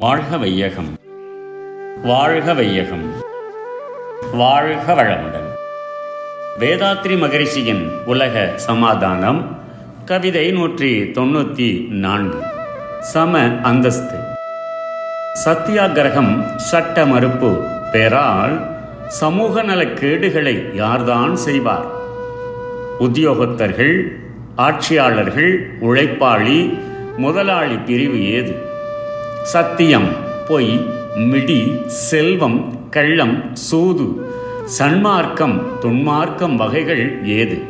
வாழ்க வையகம். வாழ்க வையகம். வாழ்க வளமுடன். வேதாத்ரி மகரிஷியின் உலக சமாதானம் கவிதை நூற்றி தொண்ணூற்றி நான்கு. சம அந்தஸ்து. சத்தியாகிரகம் சட்ட மறுப்பு பெறால் சமூக நலக்கேடுகளை யார்தான் செய்வார்? உத்தியோகத்தர்கள் ஆட்சியாளர்கள் உழைப்பாளி முதலாளி பிரிவு ஏது? சத்தியம் பொய் மிடி செல்வம் கள்ளம் சூது. சன்மார்க்கம் துன்மார்க்கம் வகைகள் ஏது?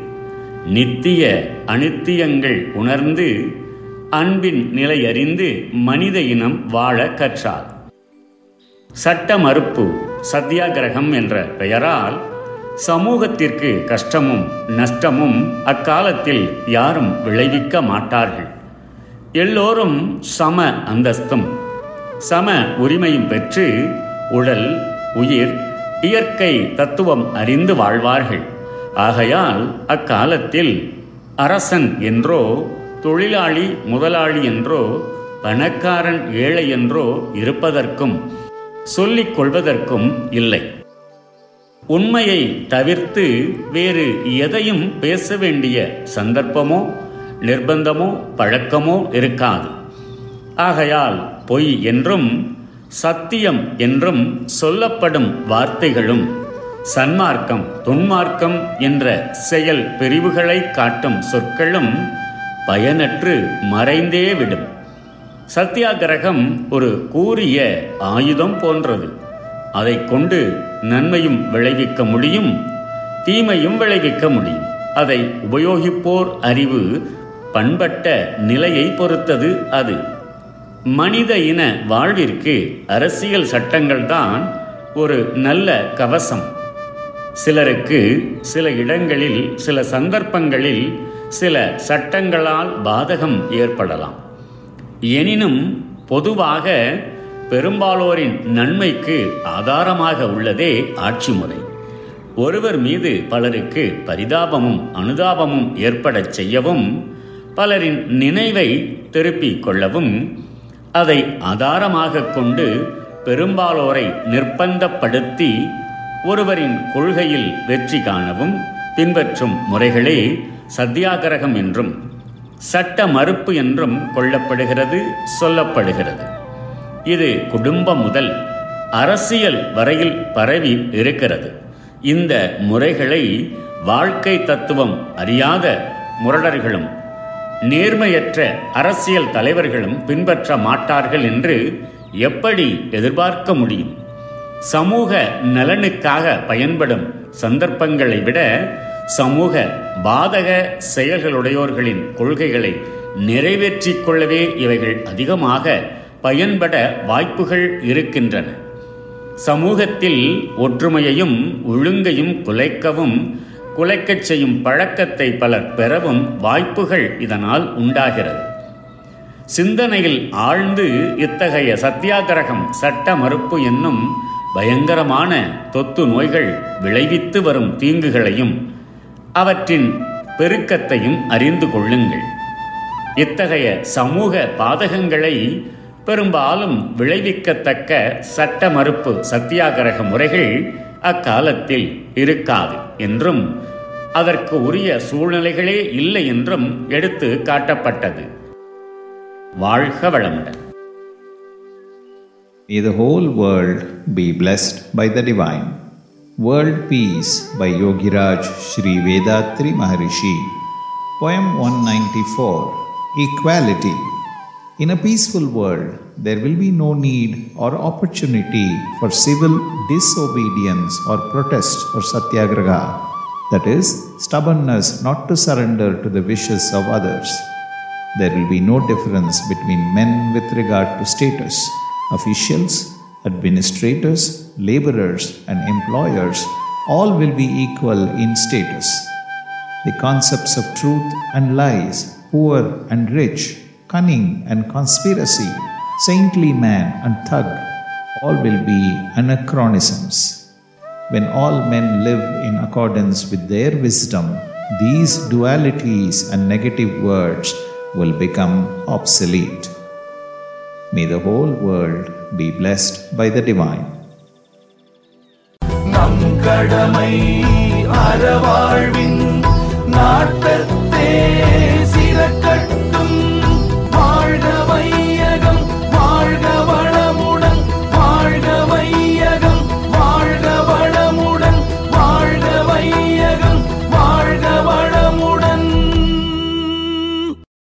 நித்திய அனித்தியங்கள் உணர்ந்து அன்பின் நிலை அறிந்து மனித இனம் வாழ கற்றார். சட்ட மறுப்பு சத்தியாகிரகம் என்ற பெயரால் சமூகத்திற்கு கஷ்டமும் நஷ்டமும் அக்காலத்தில் யாரும் விளைவிக்க மாட்டார்கள். எல்லோரும் சம அந்தஸ்தும் சம உரிமையும் பெற்று உடல் உயிர் இயற்கை தத்துவம் அறிந்து வாழ்வார்கள். ஆகையால் அக்காலத்தில் அரசன் என்றோ தொழிலாளி முதலாளி என்றோ பணக்காரன் ஏழை என்றோ இருப்பதற்கும் சொல்லிக் கொள்வதற்கும் இல்லை. உண்மையை தவிர்த்து வேறு எதையும் பேச வேண்டிய சந்தர்ப்பமோ நிர்பந்தமோ பழக்கமோ இருக்காது. ஆகையால் பொய் என்றும் சத்தியம் என்றும் சொல்லப்படும் வார்த்தைகளும் சன்மார்க்கம் துன்மார்க்கம் என்ற செயல் பிரிவுகளை காட்டும் சொற்களும் பயனற்று மறைந்தே விடும். சத்தியாகிரகம் ஒரு கூறிய ஆயுதம் போன்றது. அதை கொண்டு நன்மையும் விளைவிக்க முடியும் தீமையும் விளைவிக்க முடியும். அதை உபயோகிப்போர் அறிவு பண்பட்ட நிலையை பொறுத்தது அது. மனித இன வாழ்விற்கு அரசியல் சட்டங்கள்தான் ஒரு நல்ல கவசம். சிலருக்கு சில இடங்களில் சில சந்தர்ப்பங்களில் சில சட்டங்களால் பாதகம் ஏற்படலாம். எனினும் பொதுவாக பெரும்பாலோரின் நன்மைக்கு ஆதாரமாக உள்ளதே ஆட்சி முறை. ஒருவர் மீது பலருக்கு பரிதாபமும் அனுதாபமும் ஏற்படச் செய்யவும் பலரின் நினைவை திருப்பிக் கொள்ளவும் அதை ஆதாரமாக கொண்டு பெரும்பாலோரை நிர்பந்தப்படுத்தி ஒருவரின் கொள்கையில் வெற்றி காணவும் பின்பற்றும் முறைகளே சத்தியாகிரகம் என்றும் சட்ட மறுப்பு என்றும் கொள்ளப்படுகிறது சொல்லப்படுகிறது. இது குடும்பம் முதல் அரசியல் வரையில் பரவி இருக்கிறது. இந்த முறைகளை வாழ்க்கை தத்துவம் அறியாத முரடர்களும் நேர்மையற்ற அரசியல் தலைவர்களும் பின்பற்ற மாட்டார்கள் என்று எப்படி எதிர்பார்க்க முடியும்? சமூக நலனுக்காக பயன்படும் சந்தர்ப்பங்களை விட சமூக பாதக செயல்களுடையோர்களின் கொள்கைகளை நிறைவேற்றிக் கொள்ளவே இவைகள் அதிகமாக பயன்பட வாய்ப்புகள் இருக்கின்றன. சமூகத்தில் ஒற்றுமையையும் ஒழுங்கையும் குலைக்கவும் குலைக்கச் செய்யும் பழக்கத்தை பலர் பெறவும் வாய்ப்புகள் இதனால் உண்டாகிறது. சிந்தனையில் ஆழ்ந்து இத்தகைய சத்தியாகிரகம் சட்ட மறுப்பு என்னும் பயங்கரமான தொத்து நோய்கள் விளைவித்து வரும் தீங்குகளையும் அவற்றின் பெருக்கத்தையும் அறிந்து கொள்ளுங்கள். இத்தகைய சமூக பாதகங்களை பெரும்பாலும் விளைவிக்கத்தக்க சட்ட மறுப்பு சத்தியாகிரக முறைகள் அக்காலத்தில் இருக்காது. என்றும் அதற்கு உரிய சூழ்நிலைகளே இல்லை என்றும் எடுத்து காட்டப்பட்டது வாழ்க வளமுடன் May the whole world be blessed by the divine. World Peace by Yogiraj Sri Vedatri Maharishi. Poem 194 Equality. In a peaceful world, there will be no need or opportunity for civil disobedience or protest or satyagraha, that is, stubbornness not to surrender to the wishes of others. There will be no difference between men with regard to status. Officials, administrators, laborers, and employers all will be equal in status. The concepts of truth and lies, poor and rich, cunning and conspiracy, saintly man and thug, all will be anachronisms. When all men live in accordance with their wisdom, these dualities and negative words will become obsolete. May the whole world be blessed by the divine. நம் கடமை அறவாழ்வின்